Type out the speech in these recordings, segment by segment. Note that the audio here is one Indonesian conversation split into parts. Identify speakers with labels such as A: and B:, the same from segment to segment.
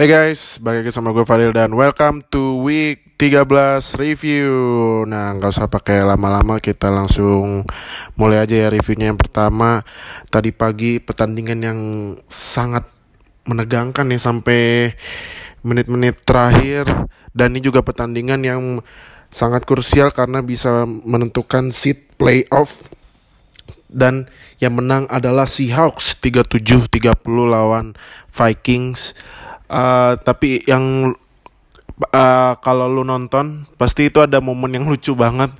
A: Hey guys, balik lagi sama gue Fadil dan welcome to week 13 review. Nah nggak usah pakai lama-lama kita langsung mulai aja ya reviewnya. Yang pertama tadi pagi pertandingan yang sangat menegangkan ya sampai menit-menit terakhir. Dan ini juga pertandingan yang sangat krusial karena bisa menentukan seat playoff. Dan yang menang adalah Seahawks 37-30 lawan Vikings Uh, tapi yang uh, kalau lu nonton pasti itu ada momen yang lucu banget.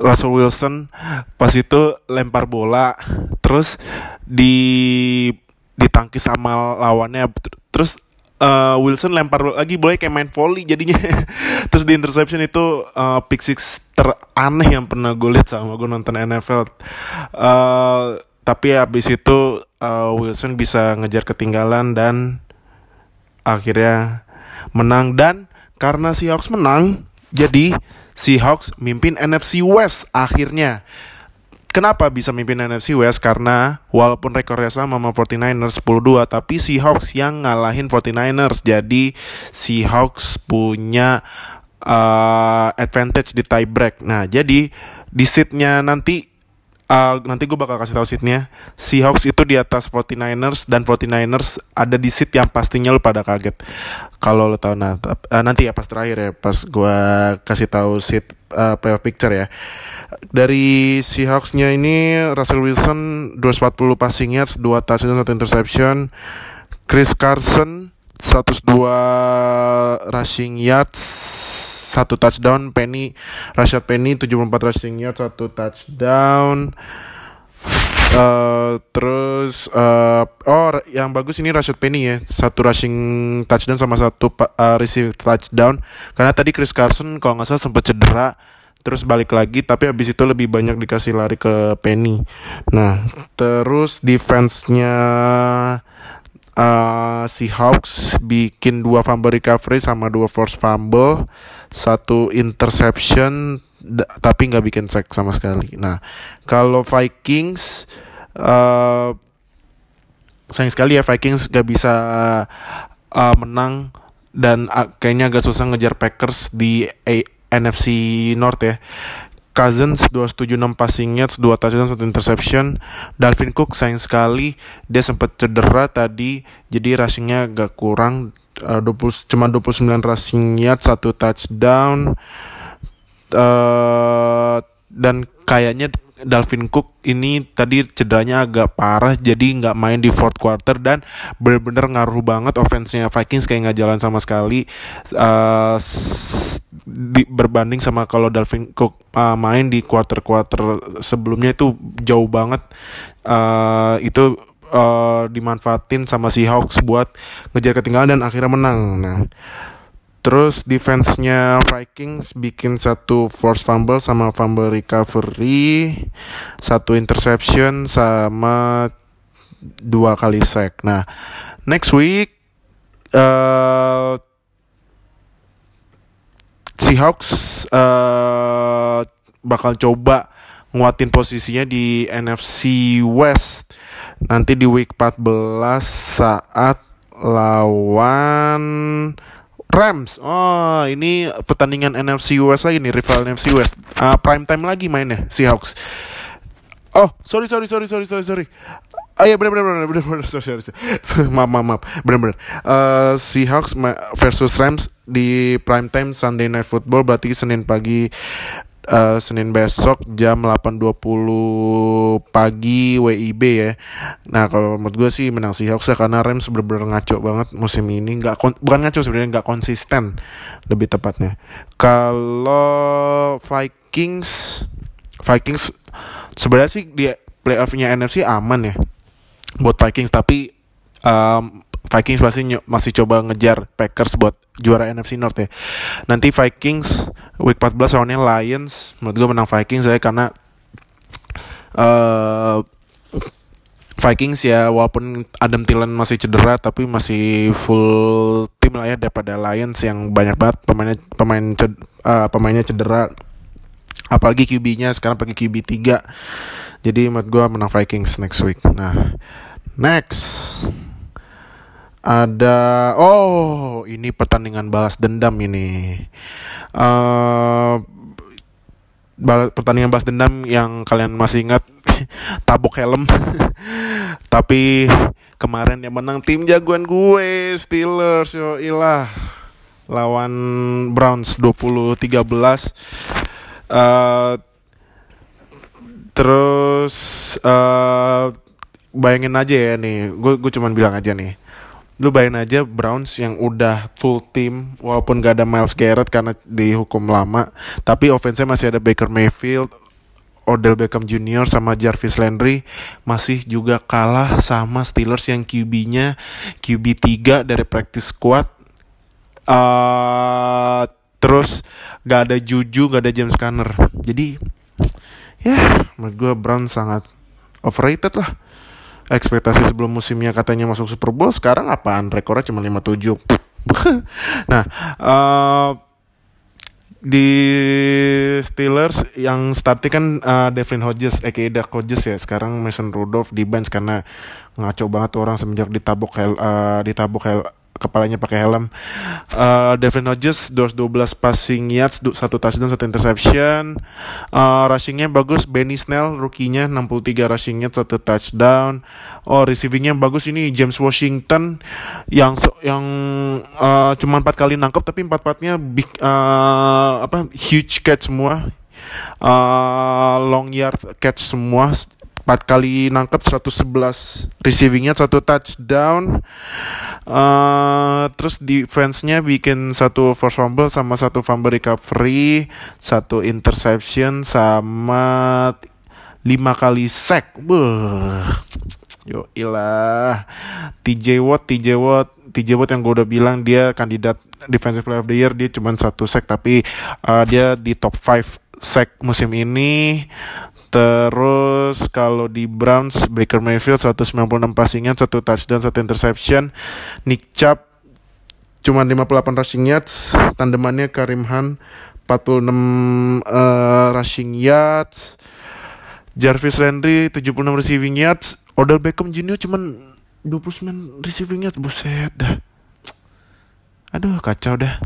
A: Russell Wilson pas itu lempar bola terus di ditangkis sama lawannya. Terus uh, Wilson lempar lagi boleh kayak main volley jadinya. Terus di interception itu uh, pick six teraneh yang pernah gue lihat sama gue nonton NFL uh, tapi habis itu uh, Wilson bisa ngejar ketinggalan dan akhirnya menang. Dan karena Seahawks menang jadi Seahawks mimpin NFC West akhirnya. Kenapa bisa mimpin NFC West? Karena walaupun rekornya sama sama 49ers 10-2 Tapi Seahawks yang ngalahin 49ers Jadi Seahawks punya uh, advantage di tie break Nah jadi di seatnya nanti uh, nanti gue bakal kasih tahu seatnya. Seahawks itu di atas 49ers dan 49ers ada di seat yang pastinya lu pada kaget. Kalau lu tahu nah uh, nanti ya pas terakhir ya pas gue kasih tahu seat uh, playoff picture ya. Dari Seahawksnya ini Russell Wilson 240 passing yards 2 touchdown 1 interception. Chris Carson 102 rushing yards satu touchdown Penny Rashad Penny 74 rushing yard satu touchdown. Uh, terus uh, oh yang bagus ini Rashad Penny ya satu rushing touchdown sama satu uh, receive touchdown. Karena tadi Chris Carson kalau nggak salah sempat cedera terus balik lagi tapi habis itu lebih banyak dikasih lari ke Penny. Nah terus defense-nya uh, Seahawks bikin dua fumble recovery sama dua force fumble satu interception tapi nggak bikin sack sama sekali. Nah kalau Vikings uh, sayang sekali ya Vikings gak bisa uh, menang dan uh, kayaknya agak susah ngejar Packers di A NFC North ya. Cousins 276 passing yards, 2 touchdown, 1 interception. Dalvin Cook sayang sekali dia sempat cedera tadi jadi rushingnya agak kurang uh, 20 cuma 29 rushing yards, 1 touchdown. Uh, dan kayaknya Dalvin Cook ini tadi cederanya agak parah jadi nggak main di fourth quarter dan bener-bener ngaruh banget offense-nya Vikings kayak nggak jalan sama sekali. Uh, di, berbanding sama kalau Dalvin Cook uh, main di quarter-quarter sebelumnya itu jauh banget. Uh, itu uh, dimanfaatin sama si Hawks buat ngejar ketinggalan dan akhirnya menang. Nah Terus defense-nya Vikings bikin satu force fumble sama fumble recovery, satu interception sama dua kali sack. Nah, next week uh, Seahawks uh, bakal coba nguatin posisinya di NFC West nanti di week 14 saat lawan Rams. Oh, ini pertandingan NFC West lagi nih, rival NFC West. Uh, prime time lagi mainnya Seahawks. Oh, sorry sorry sorry sorry sorry sorry. Oh iya benar benar benar benar benar sorry sorry. maaf maaf maaf benar benar. Uh, Seahawks versus Rams di prime time Sunday Night Football berarti Senin pagi uh, Senin besok jam 8.20 pagi WIB ya. Nah kalau menurut gue sih menang Seahawks ya karena Rams bener-bener ngaco banget musim ini. Nggak bukan ngaco sebenarnya nggak konsisten lebih tepatnya. Kalau Vikings Vikings sebenarnya sih dia playoffnya NFC aman ya buat Vikings tapi um, Vikings pasti masih coba ngejar Packers buat juara NFC North ya. Nanti Vikings week 14 lawannya Lions. Menurut gue menang Vikings saya karena uh, Vikings ya walaupun Adam Thielen masih cedera tapi masih full tim lah ya daripada Lions yang banyak banget pemainnya pemain ced, uh, pemainnya cedera apalagi QB-nya sekarang pakai QB 3 jadi menurut gue menang Vikings next week nah next ada oh ini pertandingan balas dendam ini. Uh, pertandingan balas dendam yang kalian masih ingat tabok helm. Tapi kemarin yang menang tim jagoan gue Steelers yo ilah lawan Browns 20 13 uh, terus uh, bayangin aja ya nih gue gue cuman bilang aja nih lu bayangin aja Browns yang udah full team walaupun gak ada Miles Garrett karena dihukum lama tapi offense masih ada Baker Mayfield Odell Beckham Jr. sama Jarvis Landry masih juga kalah sama Steelers yang QB-nya QB 3 dari practice squad uh, terus gak ada Juju gak ada James Conner jadi ya menurut gue Brown sangat overrated lah ekspektasi sebelum musimnya katanya masuk Super Bowl sekarang apaan? Rekornya cuma 57 nah uh, di Steelers yang starting kan uh, Devin Hodges aka Dak Hodges ya. Sekarang Mason Rudolph di bench karena ngaco banget orang semenjak ditabok uh, ditabok kepalanya pakai helm. Uh, Devin Hodges 212 passing yards, satu touchdown, satu interception. Uh, rushingnya bagus. Benny Snell rukinya 63 rushing yards, satu touchdown. Oh, receivingnya bagus ini James Washington yang yang uh, cuma empat kali nangkep tapi empat empatnya big uh, apa huge catch semua. Uh, long yard catch semua 4 kali nangkep 111 receivingnya satu touchdown. Uh, terus defense-nya bikin satu force fumble sama satu fumble recovery satu interception sama lima kali sack. Buh. yo ilah TJ Watt TJ Watt. TJ Watt yang gue udah bilang dia kandidat defensive player of the year dia cuma satu sack tapi uh, dia di top 5 sack musim ini Terus kalau di Browns Baker Mayfield 196 passingan, satu touchdown, satu interception. Nick Chubb cuma 58 rushing yards, tandemannya Karim Han 46 uh, eh, rushing yards. Jarvis Landry 76 receiving yards, Odell Beckham Jr. cuma 29 receiving yards, buset dah. Aduh, kacau dah.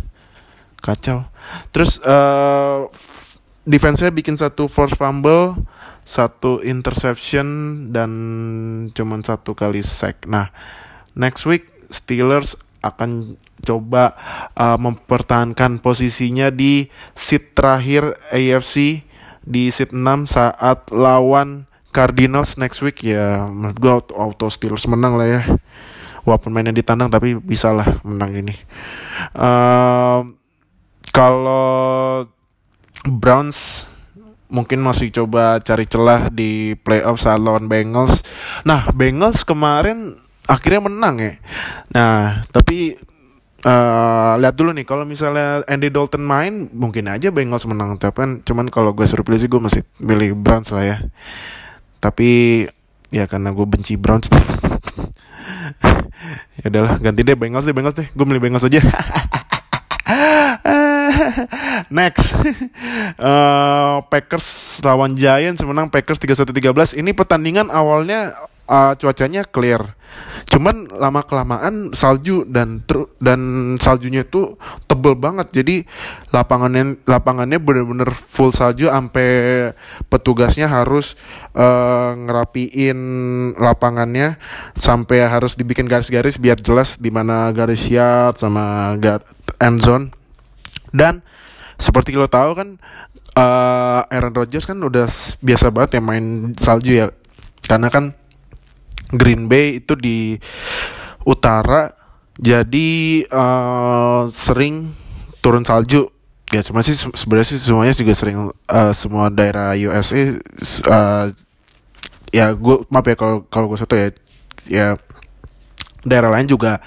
A: Kacau. Terus uh, defense-nya bikin satu force fumble, satu interception dan cuman satu kali sack. Nah, next week Steelers akan coba uh, mempertahankan posisinya di seat terakhir AFC di seat 6 saat lawan Cardinals next week. Ya menurut gue auto, Steelers menang lah ya. Walaupun mainnya di tandang tapi bisa lah menang ini. Uh, kalau Browns mungkin masih coba cari celah di playoff saat lawan Bengals. Nah, Bengals kemarin akhirnya menang ya. Nah, tapi uh, lihat dulu nih kalau misalnya Andy Dalton main mungkin aja Bengals menang tapi kan cuman kalau gue suruh pilih sih gue masih pilih Browns lah ya. Tapi ya karena gue benci Browns. ya udahlah ganti deh Bengals deh Bengals deh. Gue milih Bengals aja. Next. uh, Packers lawan Giants menang Packers 31-13. Ini pertandingan awalnya uh, cuacanya clear. Cuman lama kelamaan salju dan dan saljunya itu tebel banget. Jadi lapangannya lapangannya bener-bener full salju sampai petugasnya harus uh, ngerapiin lapangannya sampai harus dibikin garis-garis biar jelas di mana garis yard sama gar end zone. Dan seperti lo tahu kan uh, Aaron Rodgers kan udah biasa banget ya main salju ya. Karena kan Green Bay itu di utara jadi uh, sering turun salju ya cuma sih sebenarnya sih semuanya juga sering uh, semua daerah USA uh, ya gue maaf ya kalau kalau gue satu ya ya daerah lain juga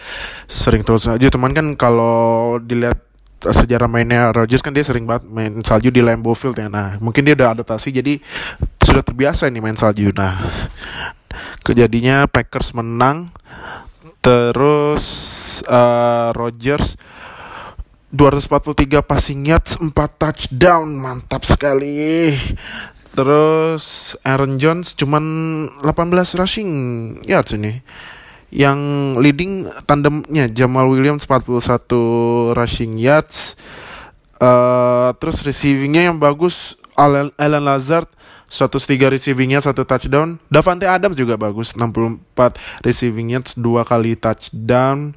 A: sering turun salju teman kan kalau dilihat sejarah mainnya Rodgers kan dia sering banget main salju di Lambeau Field ya. Nah, mungkin dia udah adaptasi jadi sudah terbiasa nih main salju. Nah, kejadinya Packers menang terus uh, Rodgers 243 passing yards 4 touchdown mantap sekali terus Aaron Jones cuman 18 rushing yards ini yang leading tandemnya Jamal Williams 41 rushing yards uh, terus receivingnya yang bagus Alan, Alan Lazard 103 receiving yards satu touchdown Davante Adams juga bagus 64 receiving yards dua kali touchdown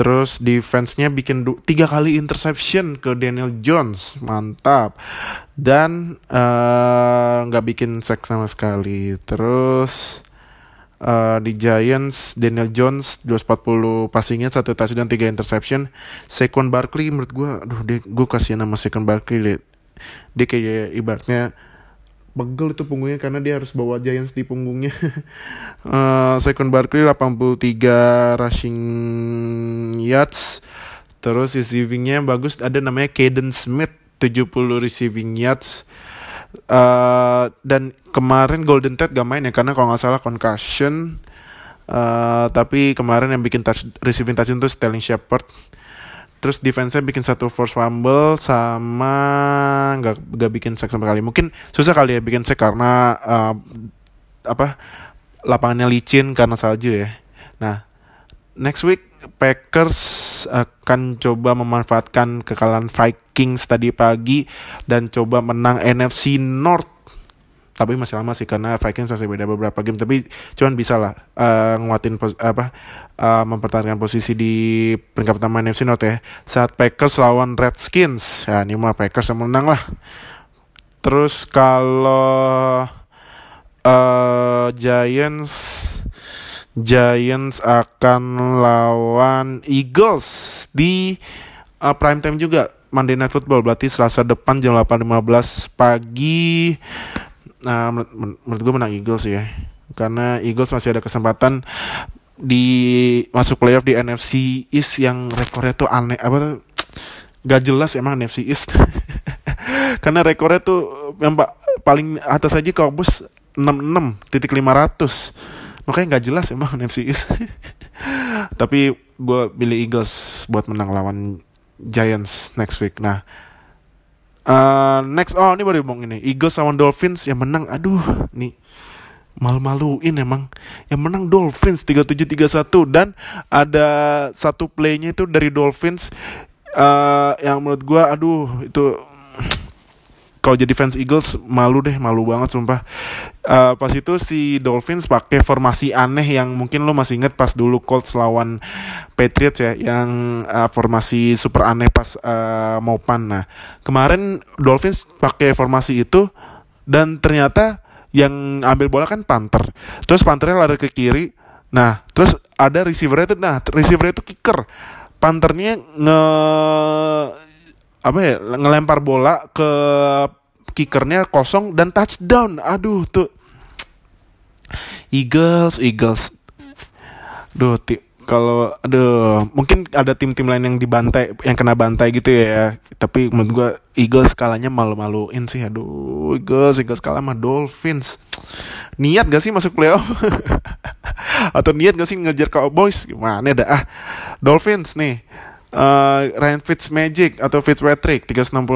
A: Terus defense-nya bikin tiga kali interception ke Daniel Jones, mantap. Dan eh, nggak uh, bikin sack sama sekali. Terus uh, di Giants Daniel Jones 240 passingnya satu touchdown tiga interception. Saquon Barkley menurut gue, aduh dia gue kasih nama Saquon Barkley. Dia kayak ibaratnya pegel itu punggungnya karena dia harus bawa Giants di punggungnya. uh, second Barkley 83 rushing yards. Terus receivingnya bagus ada namanya Caden Smith 70 receiving yards. Uh, dan kemarin Golden Tate gak main ya karena kalau nggak salah concussion. Uh, tapi kemarin yang bikin touch, receiving touch itu Sterling Shepard. Terus defense-nya bikin satu force fumble sama nggak nggak bikin sack sama kali mungkin susah kali ya bikin sack karena uh, apa lapangannya licin karena salju ya. Nah next week Packers akan coba memanfaatkan kekalahan Vikings tadi pagi dan coba menang NFC North. Tapi masih lama sih karena Vikings masih beda beberapa game. Tapi cuman bisa lah uh, nguatin apa uh, mempertahankan posisi di peringkat pertama NFC North ya. Saat Packers lawan Redskins. Ya ini mah Packers yang menang lah. Terus kalau uh, Giants Giants akan lawan Eagles di uh, prime time juga Monday Night Football berarti Selasa depan jam 8.15 pagi Nah, menurut, menurut gue menang Eagles ya. Karena Eagles masih ada kesempatan di masuk playoff di NFC East yang rekornya tuh aneh apa tuh gak jelas emang NFC East. Karena rekornya tuh yang paling atas aja Cowboys 66 titik 500 makanya nggak jelas emang NFC East. Tapi gue pilih Eagles buat menang lawan Giants next week. Nah Uh, next oh ini baru ngomong ini Eagles sama Dolphins yang menang aduh nih malu-maluin emang. Yang menang Dolphins 3731 dan ada satu playnya itu dari Dolphins uh, yang menurut gua aduh itu kalau jadi fans Eagles malu deh malu banget sumpah. Uh, pas itu si Dolphins pakai formasi aneh yang mungkin lo masih inget pas dulu Colts lawan Patriots ya yang uh, formasi super aneh pas uh, mau pan nah kemarin Dolphins pakai formasi itu dan ternyata yang ambil bola kan Panther. Terus Panthernya lari ke kiri. Nah terus ada receivernya itu nah receivernya itu kicker. Panthernya nge apa ya ngelempar bola ke kickernya kosong dan touchdown. Aduh tuh. Eagles Eagles. Duh ti kalau aduh mungkin ada tim-tim lain yang dibantai yang kena bantai gitu ya. Tapi menurut gua Eagles kalahnya malu-maluin sih. Aduh Eagles Eagles kalah sama Dolphins. Niat gak sih masuk playoff? Atau niat gak sih ngejar Cowboys? Gimana dah? Ah Dolphins nih uh, Ryan Fitzmagic atau Fitzpatrick 365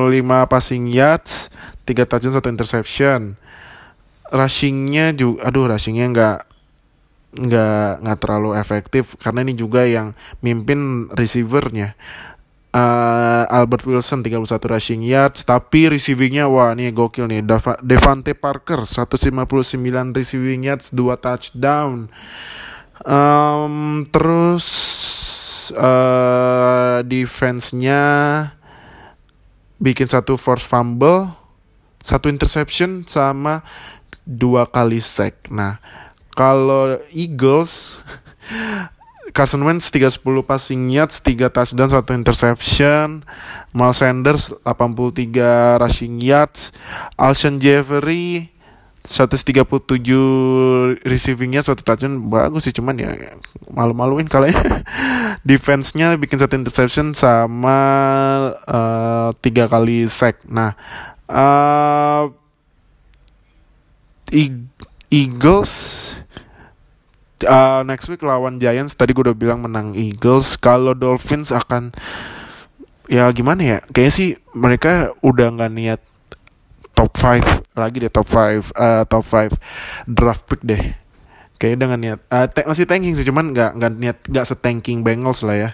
A: passing yards 3 touchdown 1 interception. Rushingnya juga aduh rushingnya nggak nggak nggak terlalu efektif karena ini juga yang mimpin receivernya. Uh, Albert Wilson 31 rushing yards tapi receivingnya wah ini gokil nih. Devante Parker 159 receiving yards 2 touchdown. Um, terus uh, defense-nya bikin satu force fumble, satu interception sama dua kali sack. Nah, kalau Eagles Carson Wentz 310 passing yards, 3 touchdown, 1 interception. Miles Sanders 83 rushing yards. Alshon Jeffery 137 receivingnya satu touchdown bagus sih cuman ya malu-maluin kalau ya. Defense-nya bikin satu interception sama uh, tiga kali sack. Nah uh, Eagles uh, next week lawan Giants. Tadi gue udah bilang menang Eagles. Kalau Dolphins akan ya gimana ya? Kayaknya sih mereka udah nggak niat top 5 lagi deh top 5 uh, top 5 draft pick deh Kayaknya dengan niat uh, te masih tanking sih, cuman nggak nggak niat nggak setanking Bengals lah ya.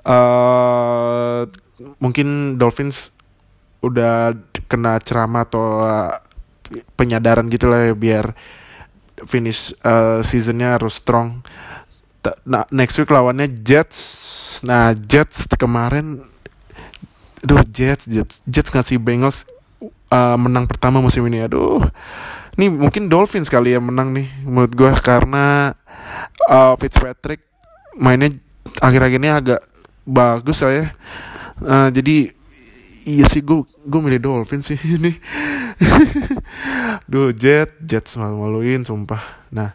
A: Uh, mungkin Dolphins udah kena ceramah atau uh, penyadaran gitu lah ya biar finish uh, seasonnya harus strong. Nah, next week lawannya Jets. Nah, Jets kemarin Aduh, Jets, Jets, Jets ngasih Bengals uh, menang pertama musim ini. Aduh, ini mungkin Dolphins kali ya menang nih menurut gue karena uh, Fitzpatrick mainnya akhir-akhir ini agak bagus lah ya. Uh, jadi iya sih gue gue milih Dolphins sih ini. Duh, Jet, Jets malu-maluin sumpah. Nah,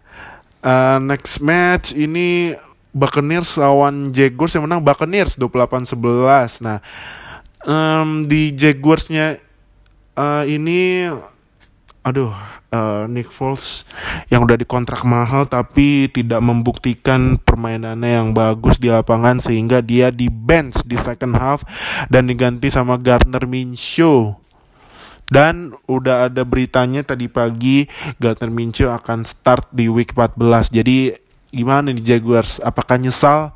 A: uh, next match ini Buccaneers lawan Jaguars yang menang Buccaneers 28-11. Nah, um, di Jaguarsnya uh, ini aduh uh, Nick Foles yang udah dikontrak mahal tapi tidak membuktikan permainannya yang bagus di lapangan sehingga dia di bench di second half dan diganti sama Gardner Minshew. Dan udah ada beritanya tadi pagi Gardner Minshew akan start di week 14 jadi gimana nih Jaguars? Apakah nyesal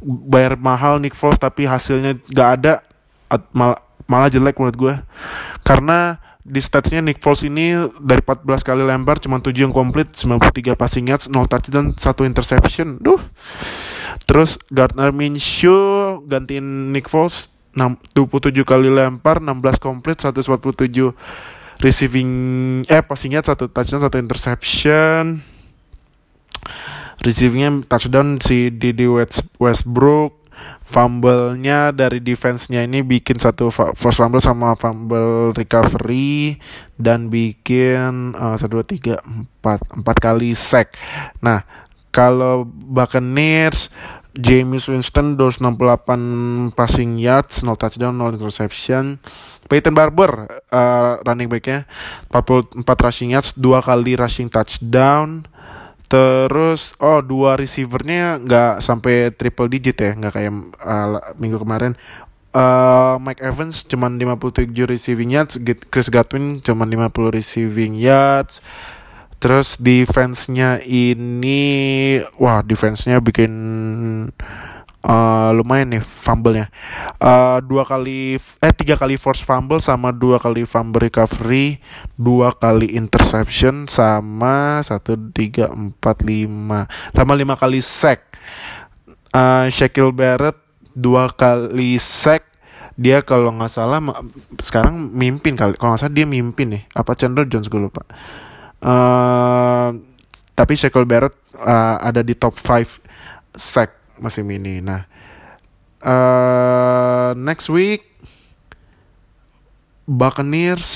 A: bayar mahal Nick Foles tapi hasilnya gak ada malah jelek menurut gue karena di statsnya Nick Foles ini dari 14 kali lempar cuma 7 yang komplit 93 passing yards 0 touchdown 1 interception. Duh. Terus Gardner Minshew gantiin Nick Foles 27 kali lempar 16 komplit 147 receiving eh passing yards 1 touchdown 1 interception. Receivingnya touchdown si Didi Westbrook fumble-nya dari defense-nya ini bikin satu first fumble sama fumble recovery dan bikin uh, satu dua tiga empat empat kali sack. Nah kalau Buccaneers James Winston 268 passing yards, 0 touchdown, 0 interception. Peyton Barber uh, running back-nya 44 rushing yards, 2 kali rushing touchdown. Terus oh dua receivernya nggak sampai triple digit ya, nggak kayak uh, minggu kemarin. Uh, Mike Evans cuma 57 receiving yards, Chris Godwin cuma 50 receiving yards. Terus defense-nya ini wah defense-nya bikin uh, lumayan nih fumble-nya. Uh, dua kali eh tiga kali force fumble sama dua kali fumble recovery, dua kali interception sama satu tiga empat lima sama lima kali sack. Uh, Shaquille Barrett dua kali sack. Dia kalau nggak salah sekarang mimpin kali. Kalau nggak salah dia mimpin nih. Apa Chandler Jones gue lupa. Uh, tapi Shaquille Barrett uh, ada di top 5 sack musim ini. Nah, uh, next week Buccaneers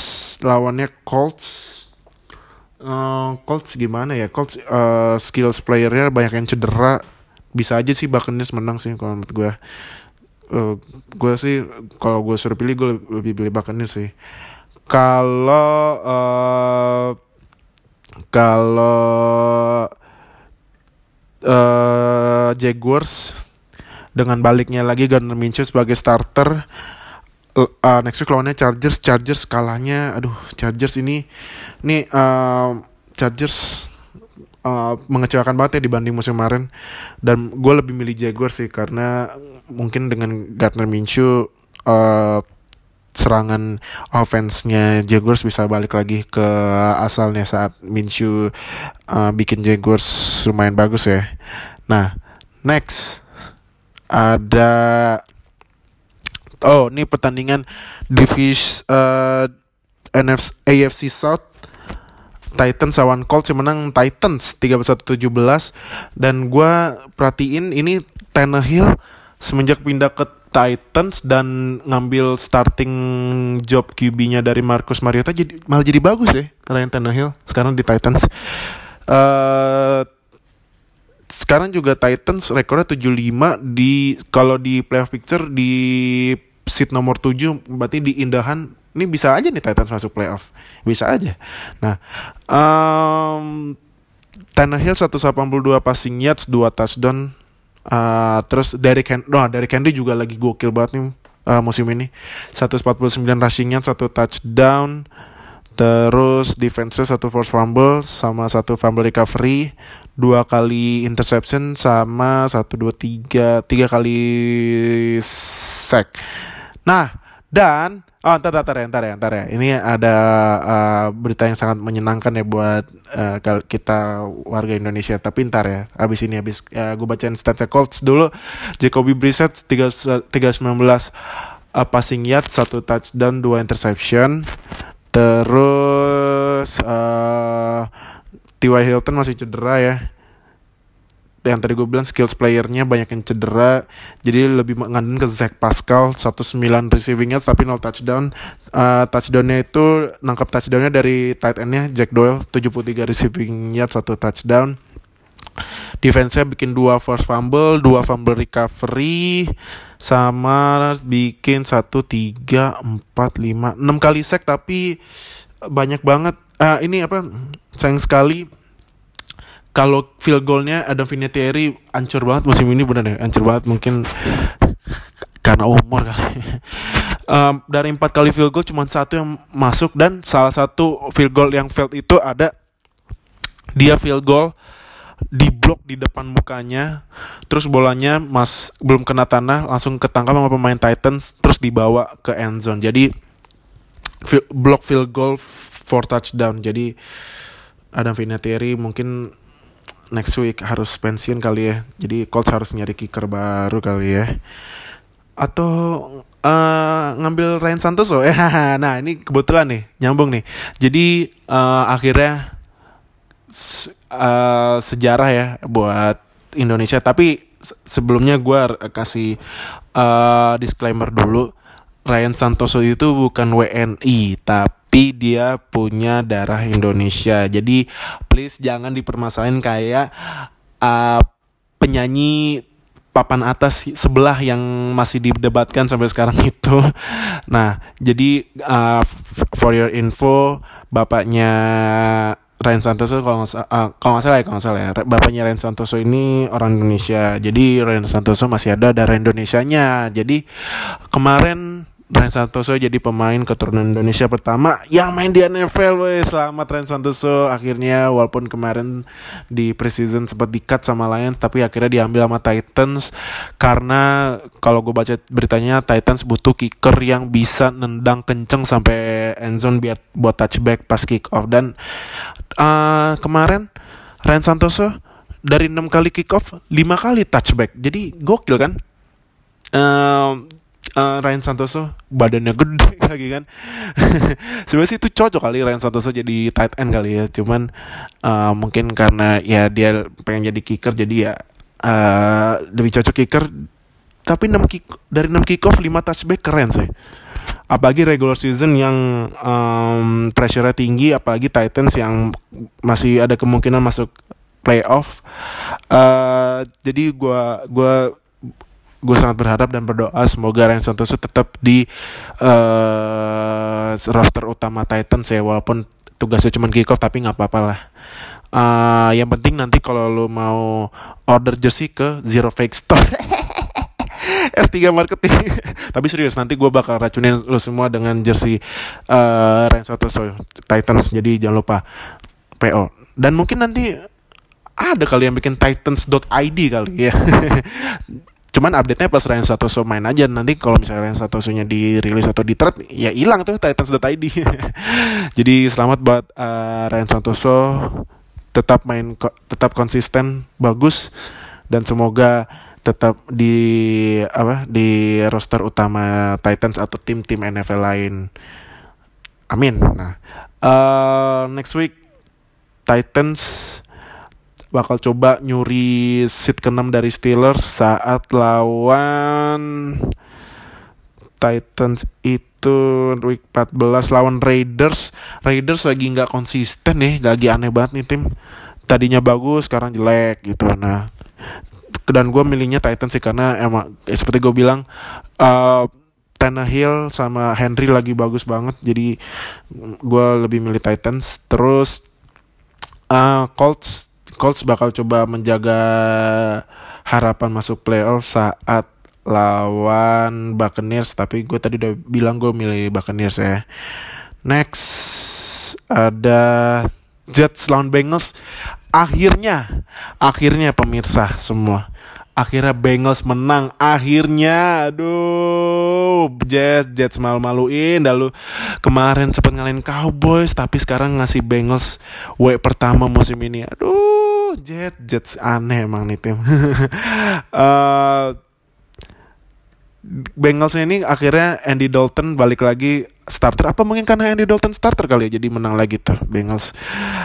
A: lawannya Colts. Uh, Colts gimana ya? Colts uh, skills playernya banyak yang cedera. Bisa aja sih Buccaneers menang sih kalau menurut gue. Uh, gue sih kalau gue suruh pilih gue lebih pilih Buccaneers sih. Kalau uh, kalau uh, Jaguars dengan baliknya lagi Gardner Minshew sebagai starter. Uh, next week lawannya Chargers. Chargers kalahnya aduh Chargers ini ini uh, Chargers uh, mengecewakan banget ya dibanding musim kemarin. Dan gue lebih milih Jaguars sih karena mungkin dengan Gardner Minshew uh, serangan offense-nya Jaguars bisa balik lagi ke asalnya saat Minshew uh, bikin Jaguars lumayan bagus ya. Nah, next. Ada oh ini pertandingan divis uh, NFC AFC South. Titans lawan Colts yang menang Titans 31-17 dan gue perhatiin ini Tannehill semenjak pindah ke Titans dan ngambil starting job QB-nya dari Marcus Mariota jadi malah jadi bagus ya Ryan Tannehill sekarang di Titans. Uh, sekarang juga Titans rekornya 75 di kalau di playoff picture di seat nomor 7 berarti di indahan ini bisa aja nih Titans masuk playoff. Bisa aja. Nah, um, Tannehill 182 passing yards, 2 touchdown Uh, terus dari Ken, oh, dari Candy juga lagi gokil banget nih uh, musim ini. 149 rushing yard, satu touchdown. Terus defense satu force fumble sama satu fumble recovery, dua kali interception sama satu dua tiga tiga kali sack. Nah dan oh ntar ntar ya ntar ya ntar ya ini ada uh, berita yang sangat menyenangkan ya buat uh, kita warga Indonesia. Tapi ntar ya abis ini abis uh, gue bacain statnya Colts dulu. Jacoby Brissett tiga tiga sembilan belas passing yard satu touchdown dua interception Terus uh, T.Y. Hilton masih cedera ya. Yang tadi gue bilang skills playernya banyak yang cedera. Jadi lebih mengandung ke Zach Pascal 19 receivingnya tapi 0 touchdown. Uh, touchdownnya itu nangkap touchdownnya dari tight endnya Jack Doyle 73 receiving yard satu touchdown. Defense-nya bikin dua first fumble, dua fumble recovery, sama bikin satu tiga empat lima enam kali sack tapi banyak banget. Uh, ini apa? Sayang sekali. Kalau field goalnya ada Vinatieri ancur banget musim ini benar ya? Ancur banget mungkin karena umur kali. um, dari empat kali field goal cuma satu yang masuk dan salah satu field goal yang failed itu ada. Dia field goal di blok di depan mukanya. Terus bolanya mas belum kena tanah langsung ketangkap sama pemain Titans terus dibawa ke end zone. Jadi block field goal for touchdown. Jadi Adam Vinatieri mungkin next week harus pensiun kali ya. Jadi Colts harus nyari kicker baru kali ya. Atau uh, ngambil Ryan Santoso eh nah ini kebetulan nih nyambung nih. Jadi uh, akhirnya uh, sejarah ya buat Indonesia. Tapi sebelumnya gue kasih uh, disclaimer dulu. Ryan Santoso itu bukan WNI, tapi dia punya darah Indonesia. Jadi please jangan dipermasalahin kayak uh, penyanyi papan atas sebelah yang masih didebatkan sampai sekarang itu. Nah, jadi uh, for your info, bapaknya Ryan Santoso kalau nggak uh, salah ya kalau salah ya bapaknya Ryan Santoso ini orang Indonesia jadi Ryan Santoso masih ada darah Indonesianya jadi kemarin Ryan Santoso jadi pemain keturunan Indonesia pertama yang main di NFL weh. Selamat Ryan Santoso. Akhirnya walaupun kemarin di preseason sempat dikat sama Lions tapi akhirnya diambil sama Titans. Karena kalau gue baca beritanya Titans butuh kicker yang bisa nendang kenceng sampai endzone biar buat touchback pas kick off. Dan uh, kemarin Ryan Santoso dari enam kali kick off lima kali touchback. Jadi gokil kan? Uh, uh, Ryan Santoso badannya gede lagi kan. Sebenarnya sih itu cocok kali Ryan Santoso jadi tight end kali ya. Cuman uh, mungkin karena ya dia pengen jadi kicker jadi ya uh, lebih cocok kicker. Tapi 6 kick dari 6 kick off 5 touchback keren sih. Apalagi regular season yang um, pressure tinggi apalagi Titans yang masih ada kemungkinan masuk playoff. Uh, jadi gue gua gue sangat berharap dan berdoa semoga Ryan Santoso tetap di uh, roster utama Titans ya walaupun tugasnya cuma kick off tapi nggak apa-apa lah. Uh, yang penting nanti kalau lo mau order jersey ke Zero Fake Store. S3 marketing Tapi serius nanti gue bakal racunin lo semua dengan jersey uh, Ryan Santoso Titans Jadi jangan lupa PO Dan mungkin nanti ada kali yang bikin titans.id kali ya cuman update-nya pas Ryan Satoso main aja nanti kalau misalnya Ryan Satoso-nya dirilis atau di trade ya hilang tuh Titans.id jadi selamat buat uh, Ryan Santoso. Tetap main tetap konsisten bagus dan semoga tetap di apa di roster utama Titans atau tim-tim NFL lain. Amin. Nah uh, next week Titans bakal coba nyuri seat ke-6 dari Steelers saat lawan Titans itu week 14 lawan Raiders. Raiders lagi nggak konsisten nih, lagi aneh banget nih tim. Tadinya bagus, sekarang jelek gitu. Nah, dan gue milihnya Titans sih karena emang eh, seperti gue bilang uh, Tannehill sama Henry lagi bagus banget jadi gue lebih milih Titans terus uh, Colts Colts bakal coba menjaga harapan masuk playoff saat lawan Buccaneers tapi gue tadi udah bilang gue milih Buccaneers ya next ada Jets lawan Bengals. Akhirnya, akhirnya pemirsa semua. Akhirnya Bengals menang. Akhirnya, aduh, Jets, Jets malu-maluin. Lalu kemarin sempat ngalahin Cowboys, tapi sekarang ngasih Bengals W pertama musim ini. Aduh, Jets, Jets aneh emang nih tim. uh, Bengals ini akhirnya Andy Dalton balik lagi starter apa mungkin karena Andy Dalton starter kali ya jadi menang lagi tuh Bengals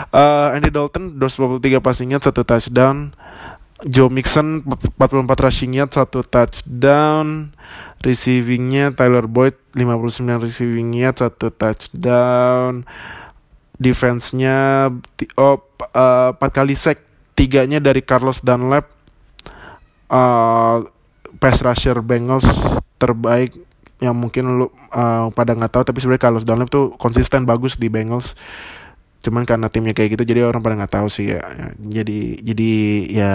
A: uh, Andy Dalton 243 passingnya satu touchdown Joe Mixon 44 rushing yard satu touchdown. Receivingnya Tyler Boyd 59 receiving yard satu touchdown. Defense-nya oh, uh, 4 kali sack. Tiganya dari Carlos Dunlap. Uh, pass rusher Bengals terbaik yang mungkin lu uh, pada nggak tahu tapi sebenarnya Carlos Dunlap tuh konsisten bagus di Bengals cuman karena timnya kayak gitu jadi orang pada nggak tahu sih ya. jadi jadi ya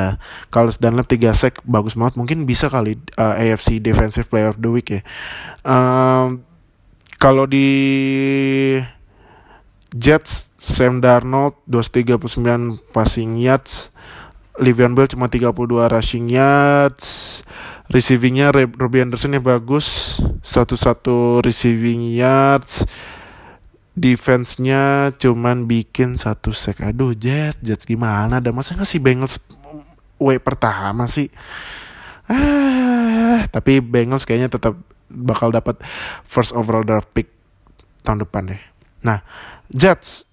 A: Carlos Dunlap tiga sack bagus banget mungkin bisa kali uh, AFC Defensive Player of the Week ya. Um, kalau di Jets Sam Darnold 239 passing yards. Livian Bell cuma 32 rushing yards. Receivingnya Robbie Anderson yang bagus. Satu-satu receiving yards defense-nya cuman bikin satu sek aduh Jets Jets gimana ada masa nggak sih Bengals way pertama sih? Ah tapi Bengals kayaknya tetap bakal dapat first overall draft pick tahun depan deh. Nah Jets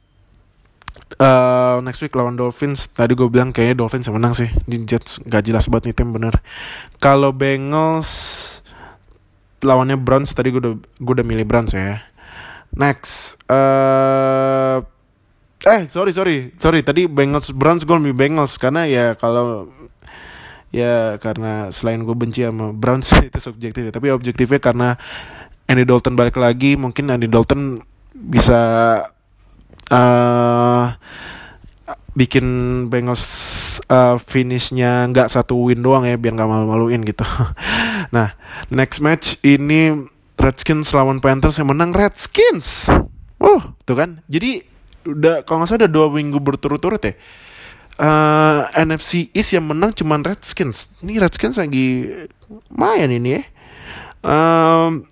A: uh, next week lawan Dolphins. Tadi gue bilang kayaknya Dolphins yang menang sih. Di Jets gak jelas banget nih tim bener. Kalau Bengals lawannya Browns tadi gue udah gue udah milih Browns ya next uh, eh sorry sorry sorry tadi Bengals Browns gue milih Bengals karena ya kalau ya karena selain gue benci sama Browns itu subjektif ya. tapi objektifnya karena Andy Dalton balik lagi mungkin Andy Dalton bisa uh, bikin Bengals uh, finishnya nggak satu win doang ya biar nggak malu-maluin gitu. nah next match ini Redskins lawan Panthers yang menang Redskins. Oh tuh kan. Jadi udah kalau nggak salah udah dua minggu berturut-turut ya. Uh, NFC East yang menang cuman Redskins. Ini Redskins lagi main ini ya. Um,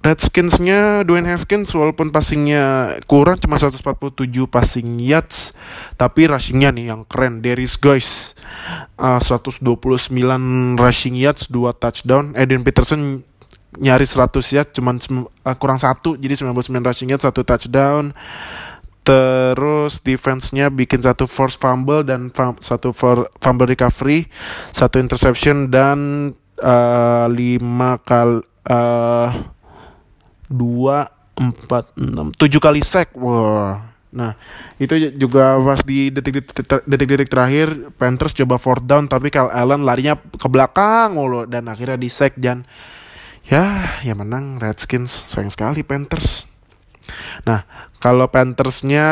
A: Redskins-nya Dwayne Haskins walaupun passingnya kurang cuma 147 passing yards tapi rushingnya nih yang keren Darius Guys uh, 129 rushing yards 2 touchdown. Eden Peterson nyaris 100 yards cuman uh, kurang satu jadi 99 rushing yards satu touchdown. Terus defense-nya bikin satu force fumble dan satu for fumble recovery satu interception dan uh, lima kali uh, dua empat enam. Tujuh kali sek. Wah. Nah itu juga pas di detik-detik terakhir Panthers coba fourth down tapi Kyle Allen larinya ke belakang mulu dan akhirnya di sek dan ya ya menang Redskins. Sayang sekali Panthers. Nah kalau Panthersnya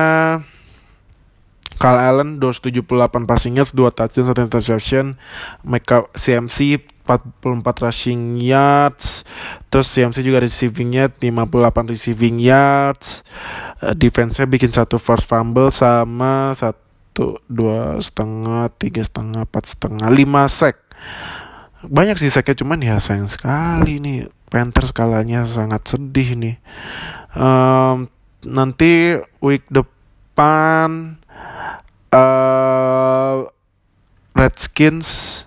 A: Kyle Allen 278 passing yards 2 touchdown 1 interception. Mika CMC 44 rushing yards. Terus CMC juga receivingnya 58 receiving yards. Uh, defense-nya bikin satu first fumble sama satu dua setengah tiga setengah empat setengah lima sack. Banyak sih sacknya cuman ya sayang sekali nih. Panthers skalanya sangat sedih nih. Um, nanti week depan uh, Redskins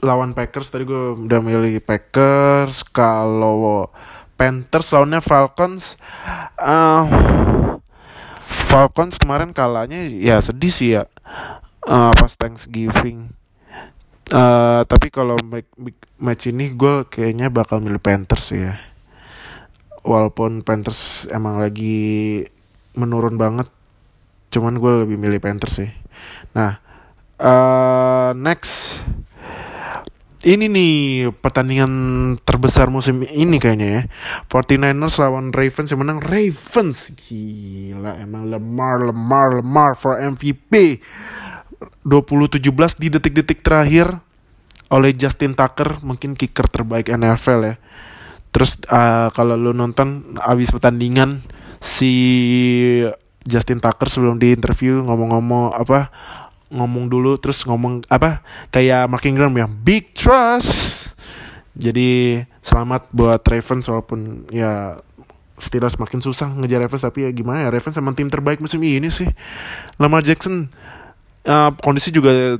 A: lawan Packers tadi gue udah milih Packers kalau Panthers lawannya Falcons uh, Falcons kemarin kalahnya ya sedih sih ya uh, pas Thanksgiving. Uh, tapi kalau match ini gue kayaknya bakal milih Panthers ya. Walaupun Panthers emang lagi menurun banget cuman gue lebih milih Panthers sih. Nah uh, next ini nih pertandingan terbesar musim ini kayaknya ya. 49ers lawan Ravens yang menang Ravens. Gila emang Lemar Lemar Lemar for MVP. 2017 di detik-detik terakhir oleh Justin Tucker mungkin kicker terbaik NFL ya. Terus uh, kalau lu nonton abis pertandingan si Justin Tucker sebelum di interview ngomong-ngomong apa ngomong dulu terus ngomong apa kayak Mark Ingram yang big trust. Jadi selamat buat Ravens walaupun ya Steelers makin susah ngejar Ravens tapi ya gimana ya Ravens emang tim terbaik musim ini sih. Lamar Jackson uh, kondisi juga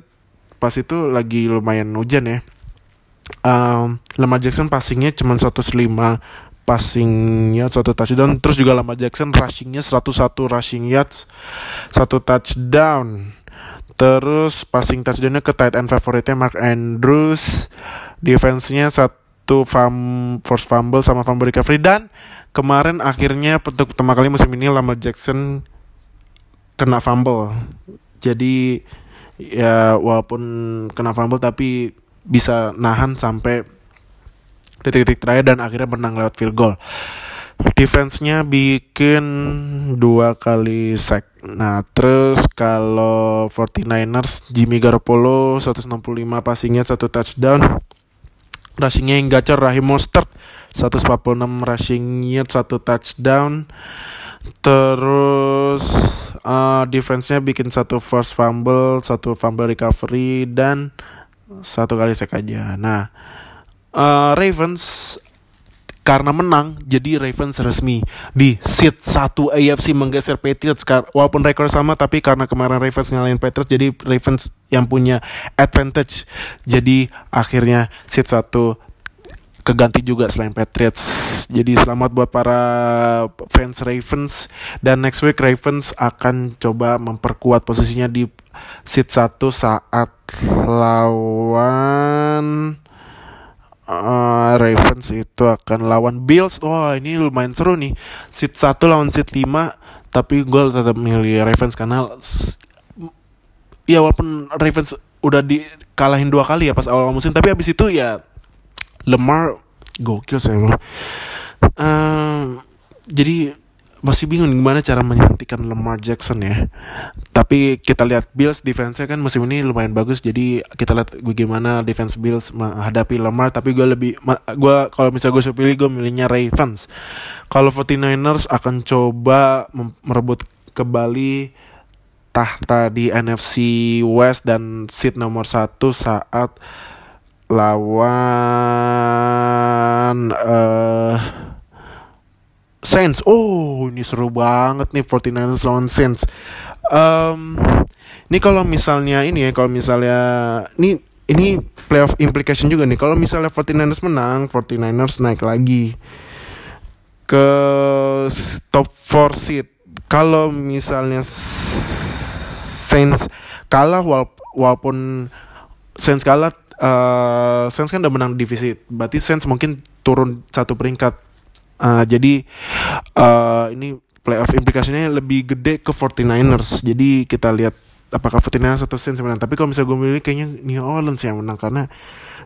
A: pas itu lagi lumayan hujan ya. Um, Lamar Jackson passingnya cuma 105 passingnya satu touchdown. Terus juga Lamar Jackson rushingnya 101 rushing yards satu touchdown terus passing touchdownnya ke tight end favoritnya Mark Andrews defense-nya satu fum, force fumble sama fumble recovery dan kemarin akhirnya untuk pertama kali musim ini Lamar Jackson kena fumble jadi ya walaupun kena fumble tapi bisa nahan sampai detik-detik terakhir dan akhirnya menang lewat field goal. Defense-nya bikin dua kali sack. Nah, terus kalau 49ers Jimmy Garoppolo 165 passingnya satu touchdown. Rushingnya yang gacor Rahim Mostert 146 rushingnya satu touchdown. Terus uh, defense-nya bikin satu first fumble, satu fumble recovery dan satu kali sack aja. Nah, uh, Ravens karena menang jadi Ravens resmi. Di seat 1 AFC menggeser Patriots walaupun rekor sama tapi karena kemarin Ravens ngalahin Patriots jadi Ravens yang punya advantage. Jadi akhirnya seat 1 keganti juga selain Patriots. Jadi selamat buat para fans Ravens. Dan next week Ravens akan coba memperkuat posisinya di seat 1 saat lawan uh, Ravens itu akan lawan Bills. Wah, ini lumayan seru nih. Seat 1 lawan seat 5, tapi gue tetap milih Ravens karena ya walaupun Ravens udah dikalahin dua kali ya pas awal musim, tapi abis itu ya Lemar gokil saya emang. Uh, jadi masih bingung gimana cara menyuntikan Lamar Jackson ya. Tapi kita lihat Bills defense-nya kan musim ini lumayan bagus. Jadi kita lihat bagaimana defense Bills menghadapi Lamar. Tapi gue lebih, gue kalau misalnya gue pilih gue milihnya Ravens. Kalau 49ers akan coba merebut kembali tahta di NFC West dan seat nomor satu saat lawan uh, Saints. Oh, ini seru banget nih 49ers lawan Saints. Um, ini kalau misalnya ini ya, kalau misalnya ini ini playoff implication juga nih. Kalau misalnya 49ers menang, 49ers naik lagi ke top 4 seat. Kalau misalnya Saints kalah walaupun Saints kalah uh, Saints kan udah menang divisi. Berarti Saints mungkin turun satu peringkat Uh, jadi uh, ini playoff implikasinya lebih gede ke 49ers. Jadi kita lihat apakah 49ers atau Saints menang. Tapi kalau misalnya gue milih kayaknya New Orleans yang menang karena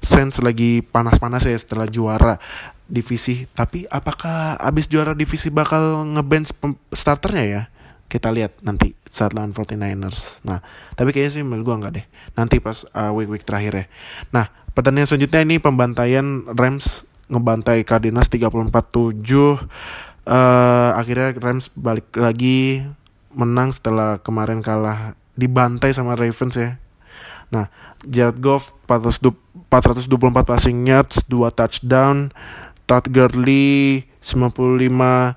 A: Saints lagi panas-panas ya setelah juara divisi. Tapi apakah abis juara divisi bakal ngebench starternya ya? Kita lihat nanti saat lawan 49ers. Nah, tapi kayaknya sih menurut gue enggak deh. Nanti pas uh, week-week terakhir ya. Nah, pertandingan selanjutnya ini pembantaian Rams ngebantai Cardinals 34-7 uh, akhirnya Rams balik lagi menang setelah kemarin kalah dibantai sama Ravens ya. Nah, Jared Goff 424 passing yards, 2 touchdown, Todd Gurley 95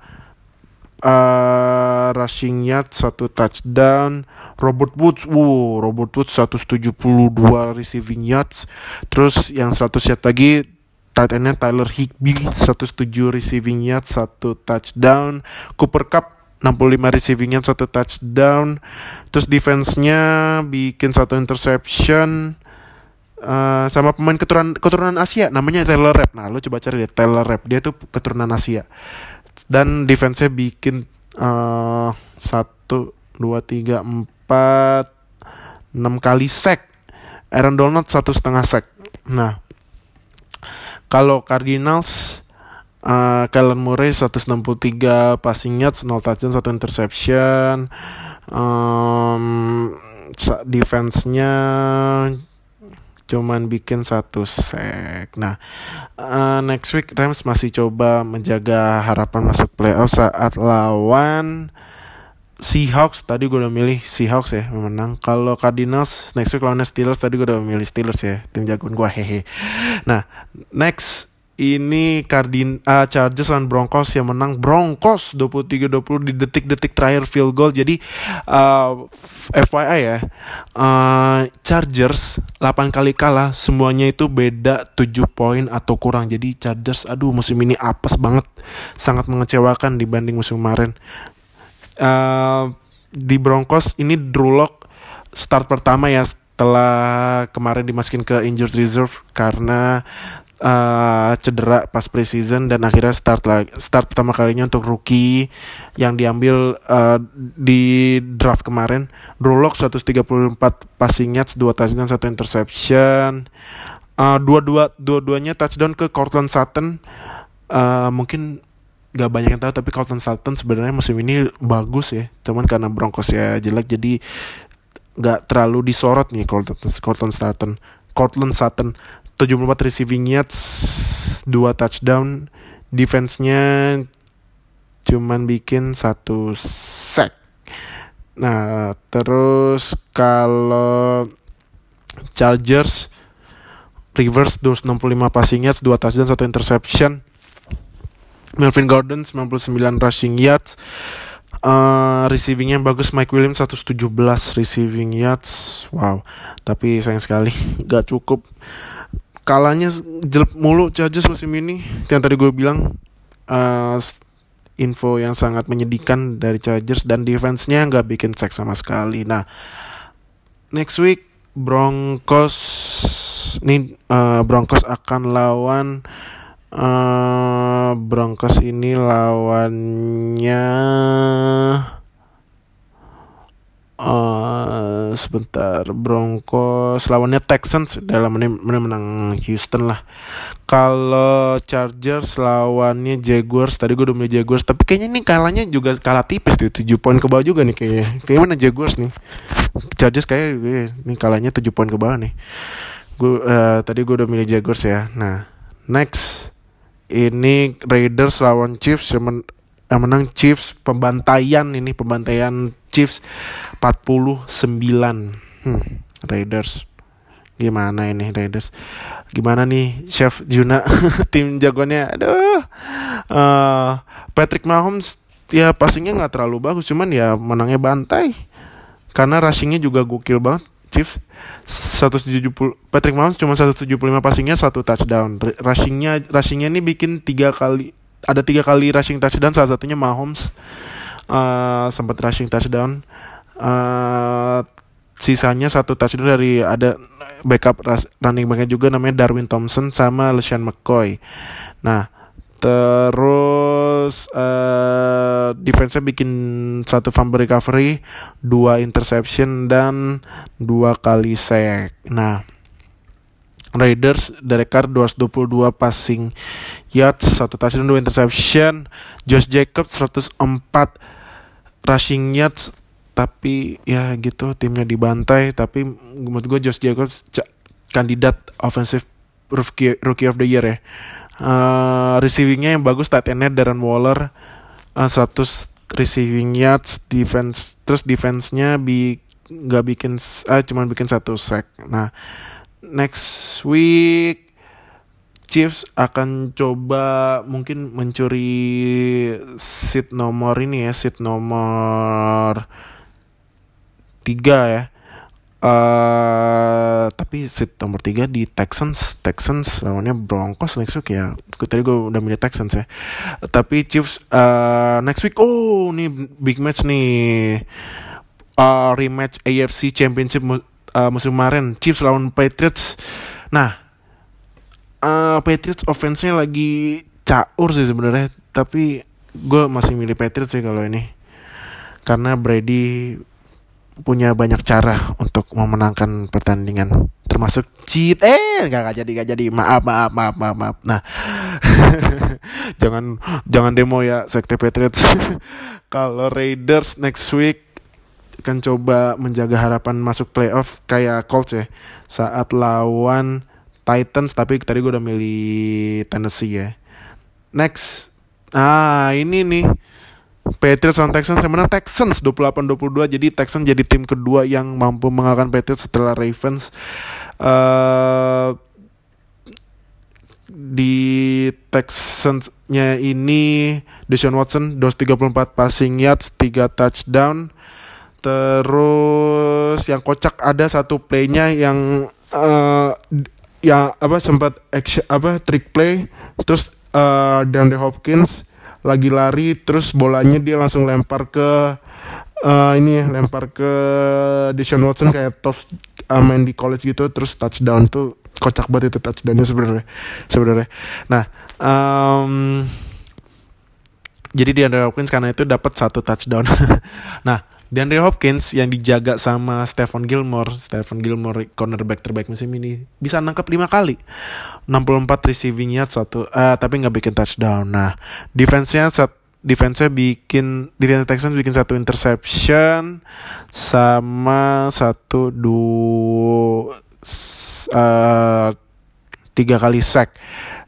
A: uh, rushing yards, 1 touchdown, Robert Woods, wow, Robert Woods 172 receiving yards, terus yang 100 yards lagi tight endnya Tyler Higby 107 receiving yard satu touchdown. Cooper Cup 65 receiving yard satu touchdown. Terus defense-nya bikin satu interception uh, sama pemain keturunan keturunan Asia namanya Taylor Rap nah lo coba cari deh Taylor Rap dia tuh keturunan Asia. Dan defense-nya bikin uh, satu dua tiga empat enam kali sack. Aaron Donald satu setengah sack. Nah kalau Cardinals uh, Kellen Murray 163 passing yards, 0 touchdown, 1 interception. Um, defense-nya cuman bikin satu sek. Nah, uh, next week Rams masih coba menjaga harapan masuk playoff saat lawan Seahawks tadi gue udah milih Seahawks ya menang. Kalau Cardinals next week lawan Steelers tadi gue udah milih Steelers ya tim jagoan gue hehe. Nah next ini Cardin uh, Chargers lawan Broncos yang menang Broncos 23-20 di detik-detik terakhir field goal jadi uh, FYI ya uh, Chargers 8 kali kalah semuanya itu beda 7 poin atau kurang jadi Chargers aduh musim ini apes banget sangat mengecewakan dibanding musim kemarin uh, di Broncos ini Drew Lock start pertama ya setelah kemarin dimasukin ke injured reserve karena uh, cedera pas preseason dan akhirnya start lagi start pertama kalinya untuk rookie yang diambil uh, di draft kemarin. Drew Lock 134 passing yards, 2 touchdown, 1 interception. Uh, dua-dua dua-duanya touchdown ke Cortland Sutton. Uh, mungkin gak banyak yang tahu tapi Cortland Sutton sebenarnya musim ini bagus ya. Cuman karena Broncos ya jelek jadi gak terlalu disorot nih Cortland, Cortland Sutton. Cortland Sutton 74 receiving yards, 2 touchdown, defense-nya cuman bikin satu sack. Nah, terus kalau Chargers reverse 265 passing yards, 2 touchdown, 1 interception. Melvin Gordon 99 rushing yards. Uh, receivingnya bagus Mike Williams 117 receiving yards. Wow, tapi sayang sekali gak cukup kalahnya jelek mulu Chargers musim ini yang tadi gue bilang uh, info yang sangat menyedihkan dari Chargers dan defense-nya nggak bikin sack sama sekali. Nah, next week Broncos nih uh, Broncos akan lawan uh, Broncos ini lawannya uh, sebentar. Broncos lawannya Texans. Dalam menang, menang Houston lah. Kalau Chargers lawannya Jaguars. Tadi gue udah milih Jaguars tapi kayaknya ini kalahnya juga kalah tipis tuh. 7 poin ke bawah juga nih kayaknya. Kayak mana Jaguars nih? Chargers kayak gue ini kalahnya 7 poin ke bawah nih. Gue uh, tadi gue udah milih Jaguars ya. Nah next ini Raiders lawan Chiefs yang, men yang menang Chiefs pembantaian ini pembantaian Chiefs 49 hmm, Raiders. Gimana ini Raiders? Gimana nih Chef Juna? Tim jagoannya aduh. Uh, Patrick Mahomes ya passingnya nggak terlalu bagus cuman ya menangnya bantai. Karena rushingnya juga gokil banget Chiefs 170 Patrick Mahomes cuma 175 passingnya satu touchdown. Rushingnya rushingnya ini bikin tiga kali ada tiga kali rushing touchdown salah satunya Mahomes uh, sempat rushing touchdown. Uh, sisanya satu touchdown dari ada backup running backnya juga namanya Darwin Thompson sama LeSean McCoy. Nah terus uh, defense-nya bikin satu fumble recovery dua interception dan dua kali sack. Nah Raiders Derek Carr 222 passing yards, satu touchdown, dua interception. Josh Jacobs 104 rushing yards. Tapi ya gitu timnya dibantai. Tapi menurut gue Josh Jacobs kandidat offensive rookie, rookie of the year ya uh, receivingnya yang bagus tight endnya Darren Waller uh, 100 receiving yards defense terus defense-nya bi nggak bikin uh, cuman bikin satu sack nah next week Chiefs akan coba mungkin mencuri seat nomor ini ya, seat nomor tiga ya. Uh, tapi seat nomor tiga di Texans, Texans lawannya Broncos next week ya. Tadi gue udah milih Texans ya. Tapi Chiefs uh, next week, oh ini big match nih. Uh, rematch AFC Championship uh, musim kemarin Chiefs lawan Patriots. Nah, uh, Patriots offense-nya lagi caur sih sebenarnya tapi gue masih milih Patriots sih kalau ini karena Brady punya banyak cara untuk memenangkan pertandingan termasuk cheat eh gak jadi gak jadi maaf maaf maaf maaf maaf nah jangan jangan demo ya sekte Patriots kalau Raiders next week akan coba menjaga harapan masuk playoff kayak Colts ya saat lawan Titans tapi tadi gue udah milih Tennessee ya. Next. Ah, ini nih. Patriots on Texans yang menang Texans 28-22 jadi Texans jadi tim kedua yang mampu mengalahkan Patriots setelah Ravens uh, di Texans-nya ini Deshaun Watson 234 passing yards 3 touchdown. Terus yang kocak ada satu playnya yang uh, yang apa sempat action apa trick play. Terus uh, DeAndre Hopkins lagi lari terus bolanya dia langsung lempar ke uh, ini lempar ke Deshaun Watson kayak toss uh, main di college gitu terus touchdown tuh kocak banget itu touchdownnya sebenarnya sebenarnya. Nah um, jadi di Andre Hopkins karena itu dapat satu touchdown. Nah di Andre Hopkins yang dijaga sama Stephen Gilmore, Stephen Gilmore cornerback terbaik musim ini bisa nangkap lima kali, 64 receiving yards satu, uh, tapi nggak bikin touchdown. Nah, defense-nya defense-nya bikin defense Texans bikin satu interception sama satu dua uh, tiga kali sack.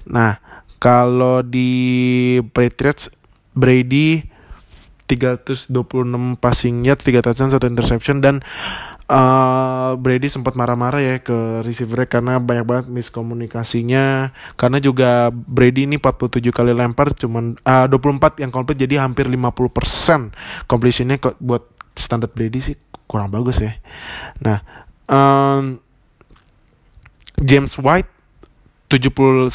A: Nah, kalau di Patriots Brady 326 passing yards, 3 touchdown, 1 interception dan uh, Brady sempat marah-marah ya ke receiver karena banyak banget miskomunikasinya karena juga Brady ini 47 kali lempar cuman uh, 24 yang complete jadi hampir 50% completionnya buat standar Brady sih kurang bagus ya. Nah, um, James White 79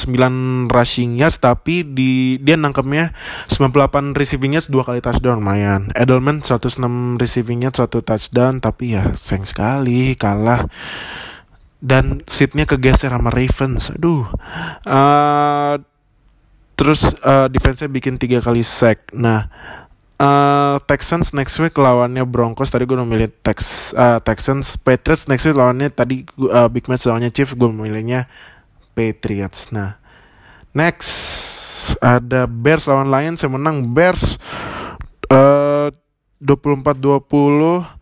A: rushing yards tapi di dia nangkepnya 98 receiving yards dua kali touchdown lumayan. Edelman 106 receiving yards satu touchdown tapi ya sayang sekali kalah dan seatnya kegeser sama Ravens. Aduh. Uh, terus uh, defense-nya bikin tiga kali sack. Nah, uh, Texans next week lawannya Broncos tadi gue memilih Tex uh, Texans Patriots next week lawannya tadi uh, big match lawannya Chiefs gue memilihnya Patriots. Nah, next ada Bears lawan Lions yang menang Bears uh, 24-20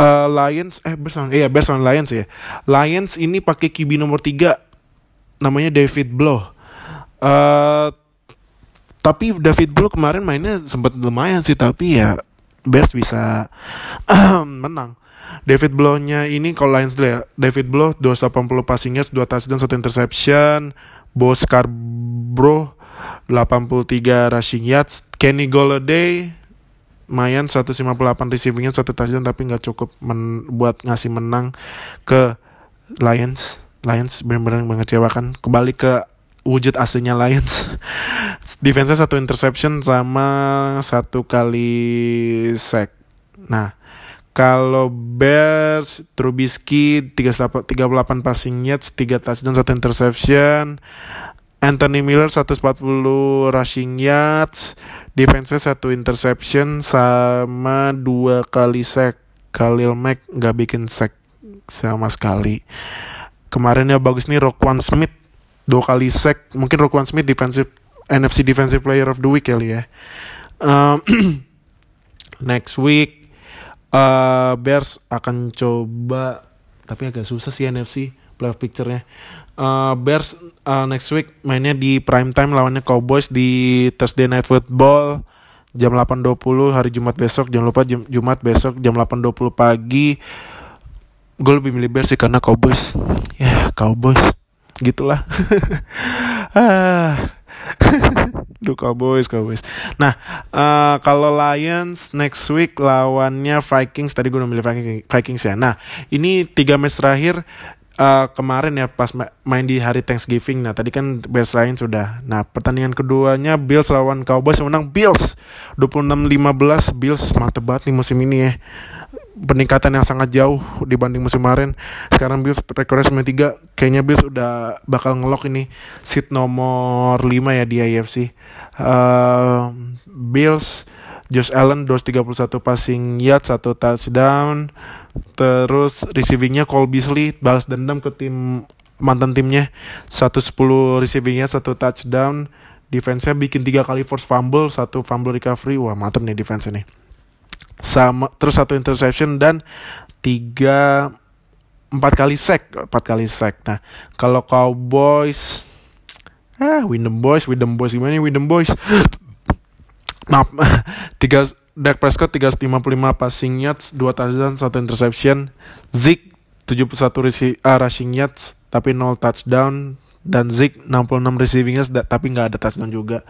A: Uh, Lions eh Bears lawan iya Bears lawan Lions ya. Lions ini pakai QB nomor 3 namanya David Blow. Uh, tapi David Blow kemarin mainnya sempat lumayan sih tapi ya Bears bisa menang. David Blow-nya ini kalau Lions. David Blow 280 passing yards, 2 touchdown, 1 interception. Bo Scarborough 83 rushing yards. Kenny Golladay Mayan 158 receiving yards, 1 touchdown tapi nggak cukup men buat ngasih menang ke Lions. Lions benar-benar mengecewakan. Kembali ke wujud aslinya Lions. Defense-nya satu interception sama satu kali sack. Nah, kalau Bears, Trubisky 38, 38 passing yards, 3 touchdown, 1 interception. Anthony Miller 140 rushing yards, defense 1 interception sama 2 kali sack. Khalil Mack nggak bikin sack sama sekali. Kemarin ya bagus nih Roquan Smith 2 kali sack. Mungkin Roquan Smith defensive NFC Defensive Player of the Week kali ya. Um, next week uh, Bears akan coba tapi agak susah sih NFC playoff picture-nya. Uh, Bears uh, next week mainnya di prime time lawannya Cowboys di Thursday Night Football jam 8.20 hari Jumat besok. Jangan lupa jum Jumat besok jam 8.20 pagi. Gue lebih milih Bears sih karena Cowboys. Ya, Cowboys. Gitulah. ah. Duh Cowboys, Cowboys. Nah, uh, kalau Lions next week lawannya Vikings. Tadi gue udah milih Vikings, Vikings ya. Nah, ini tiga match terakhir uh, kemarin ya pas main di hari Thanksgiving. Nah, tadi kan Bears Lions sudah. Nah, pertandingan keduanya Bills lawan Cowboys menang Bills 26-15. Bills mantep banget nih musim ini ya peningkatan yang sangat jauh dibanding musim kemarin. Sekarang Bills rekornya 93. Kayaknya Bills udah bakal ngelok ini seat nomor 5 ya di AFC. Uh, Bills Josh Allen 231 passing yard, satu touchdown. Terus receivingnya Cole Beasley balas dendam ke tim mantan timnya 110 receiving yard, satu touchdown. Defense-nya bikin tiga kali force fumble, satu fumble recovery. Wah, mantep nih defense nih. sama terus satu interception dan tiga empat kali sack empat kali sack nah kalau Cowboys ah Windham Boys Windham Boys gimana nih Windham Boys maaf tiga Dak Prescott 355 passing yards dua touchdown satu interception. Zeke 71 resi, uh, rushing yards tapi 0 touchdown. Dan Zeke 66 receiving yards tapi nggak ada touchdown juga.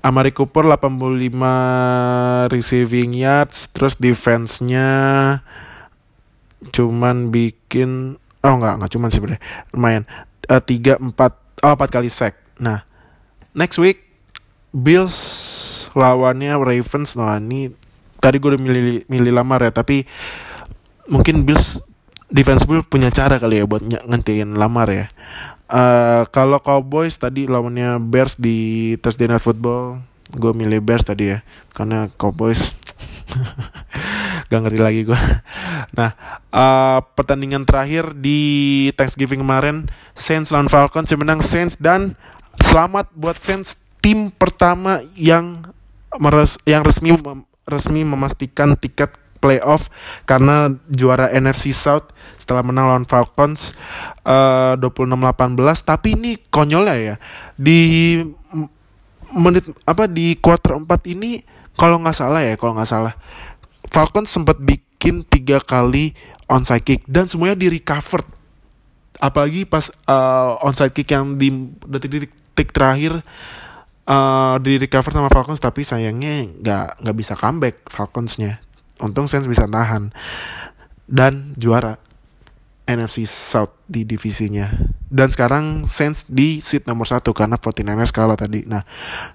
A: Amari Cooper 85 receiving yards terus defense-nya cuman bikin oh enggak enggak cuman sebenarnya lumayan. Uh, 3 4 oh 4 kali sack. Nah, next week Bills lawannya Ravens nah ini tadi gue udah milih milih lamar ya tapi mungkin Bills defense Bills punya cara kali ya buat ngentiin lamar ya Uh, kalau Cowboys tadi lawannya Bears di Thursday Night Football, gue milih Bears tadi ya, karena Cowboys gak ngerti lagi gue. Nah, uh, pertandingan terakhir di Thanksgiving kemarin, Saints lawan Falcons yang menang Saints dan selamat buat Saints tim pertama yang meres yang resmi resmi memastikan tiket playoff karena juara NFC South setelah menang lawan Falcons uh, 26-18 tapi ini konyolnya ya di menit apa di quarter 4 ini kalau nggak salah ya kalau nggak salah Falcons sempat bikin tiga kali onside kick dan semuanya di recover apalagi pas uh, onside kick yang di detik-detik terakhir uh, di recover sama Falcons tapi sayangnya nggak nggak bisa comeback Falconsnya. Untung Saints bisa nahan dan juara NFC South di divisinya. Dan sekarang Saints di seat nomor satu karena 49ers kalah tadi. Nah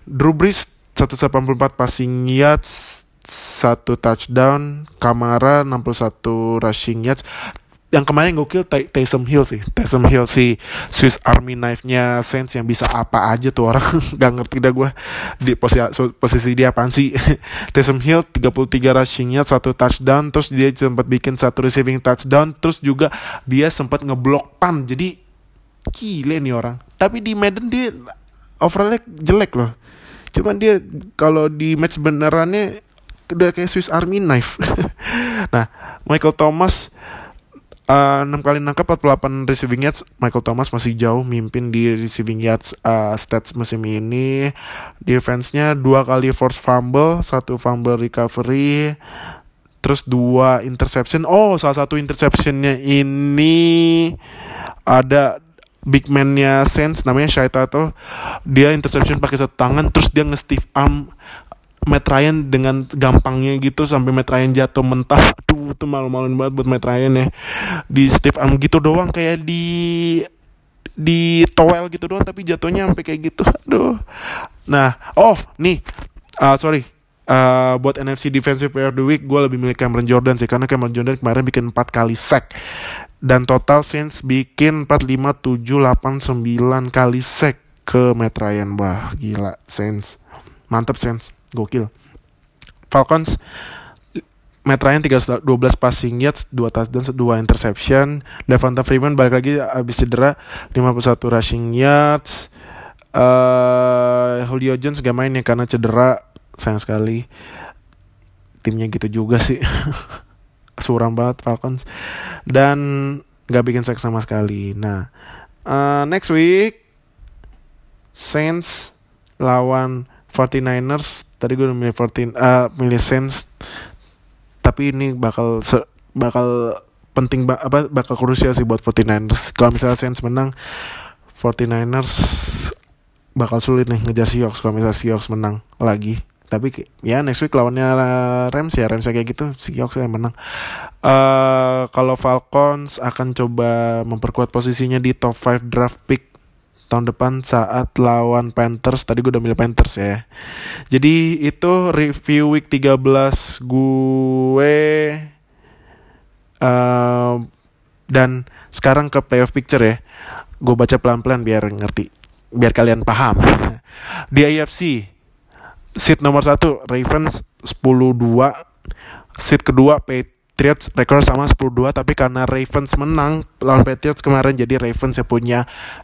A: Drew Brees 184 passing yards satu touchdown. Kamara 61 rushing yards yang kemarin gokil Taysom Hill sih. Taysom Hill si Swiss Army knife-nya Saints yang bisa apa aja tuh orang. Gak ngerti dah gue di posisi, posisi dia apaan sih? Taysom Hill 33 rushing-nya satu touchdown. Terus dia sempat bikin satu receiving touchdown. Terus juga dia sempat ngeblok pan jadi gile nih orang. Tapi di Madden dia overall jelek loh. Cuman dia kalau di match benerannya udah kayak Swiss Army knife. Nah Michael Thomas Uh, 6 kali nangkap 48 receiving yards. Michael Thomas masih jauh mimpin di receiving yards uh, stats musim ini. Defense-nya dua kali force fumble satu fumble recovery terus dua interception. Oh salah satu interceptionnya ini ada big man-nya Saints namanya Shai Tato dia interception pakai satu tangan terus dia nge-stiff arm Matt Ryan dengan gampangnya gitu sampai Matt Ryan jatuh mentah. Aduh itu malu-maluin banget buat Matt Ryan ya. Di Steve Arm gitu doang kayak di di towel gitu doang tapi jatuhnya sampai kayak gitu. Aduh. Nah oh nih. Uh, sorry. Uh, buat NFC Defensive Player of the Week gue lebih milih Cameron Jordan sih karena Cameron Jordan kemarin bikin 4 kali sack. Dan total Saints bikin 4 5 7 8 9 kali sack ke Matt Ryan. Wah gila Saints mantep Saints Gokil. Falcons Matt Ryan 312 passing yards, 2 touchdown, 2 interception. Devonta Freeman balik lagi habis cedera 51 rushing yards. Uh, Julio Jones gak main ya karena cedera sayang sekali. Timnya gitu juga sih. Suram banget Falcons. Dan gak bikin sack sama sekali. Nah, uh, next week Saints lawan 49ers tadi gue udah milih 14 uh, milih Saints. Tapi ini bakal bakal penting ba apa bakal krusial sih buat 49ers kalau misalnya Saints menang 49ers bakal sulit nih ngejar Seahawks. Kalau misalnya Seahawks menang lagi. Tapi ya next week lawannya Rams ya Rams kayak gitu Seahawks yang menang. Uh, kalau Falcons akan coba memperkuat posisinya di top 5 draft pick tahun depan saat lawan Panthers. Tadi gue udah milih Panthers ya. Jadi itu review week 13 gue uh, dan sekarang ke playoff picture ya. Gue baca pelan-pelan biar ngerti, biar kalian paham. Di AFC seat nomor satu Ravens 10-2, seat kedua Patriots rekor sama 10-2 tapi karena Ravens menang lawan Patriots kemarin jadi Ravens yang punya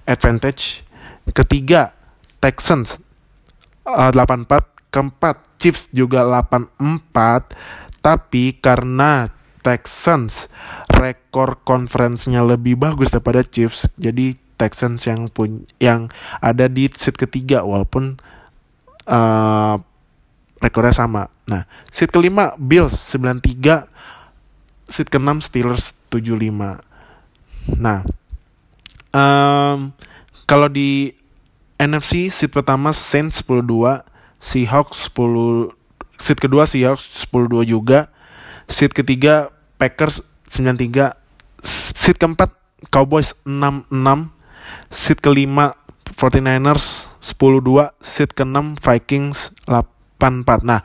A: advantage. Ketiga Texans uh, 8-4, keempat Chiefs juga 8-4. Tapi karena Texans rekor conference-nya lebih bagus daripada Chiefs, jadi Texans yang pun yang ada di seat ketiga walaupun uh, rekornya sama. Nah, seat kelima Bills 93, seat keenam Steelers 75. Nah, um, kalau di NFC seat pertama Saints 10-2, Seahawks 10 seat kedua Seahawks 10-2 juga. Seat ketiga Packers 93. Seat keempat Cowboys 66. Seat kelima 49ers 10-2. Seat keenam Vikings 84. Nah,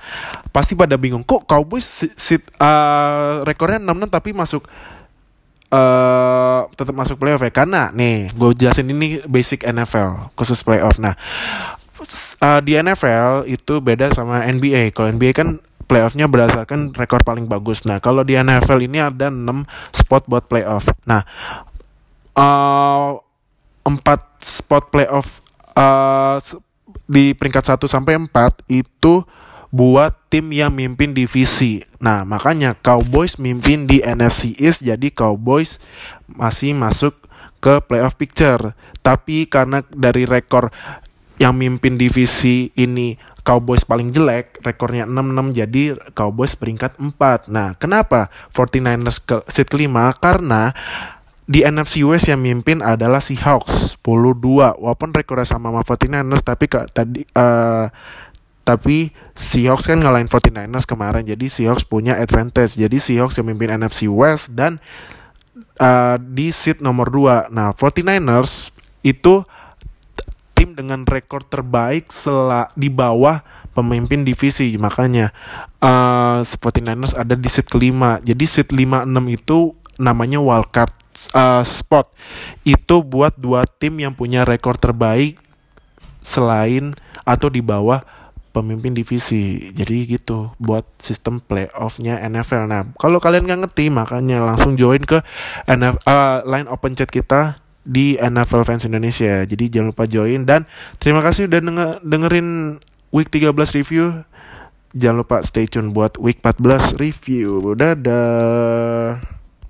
A: pasti pada bingung kok Cowboys seat uh, rekornya 66 tapi masuk uh, tetap masuk playoff ya? Karena nih gue jelasin ini basic NFL khusus playoff. Nah uh, di NFL itu beda sama NBA kalau NBA kan playoffnya berdasarkan rekor paling bagus. Nah kalau di NFL ini ada 6 spot buat playoff. Nah uh, 4 spot playoff uh, di peringkat 1 sampai 4 itu buat tim yang mimpin divisi. Nah, makanya Cowboys mimpin di NFC East jadi Cowboys masih masuk ke playoff picture. Tapi karena dari rekor yang mimpin divisi ini Cowboys paling jelek, rekornya 6-6 jadi Cowboys peringkat 4. Nah, kenapa 49ers ke seat kelima? Karena di NFC West yang mimpin adalah Seahawks 10-2 walaupun rekornya sama sama 49ers tapi ke, tadi uh, tapi Seahawks kan ngalahin 49ers kemarin. Jadi Seahawks punya advantage. Jadi Seahawks yang memimpin NFC West dan uh, di seat nomor 2 nah 49ers itu tim dengan rekor terbaik sela di bawah pemimpin divisi. Makanya uh, 49ers ada di seat kelima. Jadi seat 5-6 itu namanya wildcard uh, spot itu buat dua tim yang punya rekor terbaik selain atau di bawah pemimpin divisi. Jadi gitu buat sistem playoffnya NFL. Nah kalau kalian nggak ngerti makanya langsung join ke NFL uh, eh, line open chat kita di NFL Fans Indonesia. Jadi jangan lupa join dan terima kasih udah denger, dengerin week 13 review. Jangan lupa stay tune buat week 14 review. Dadah.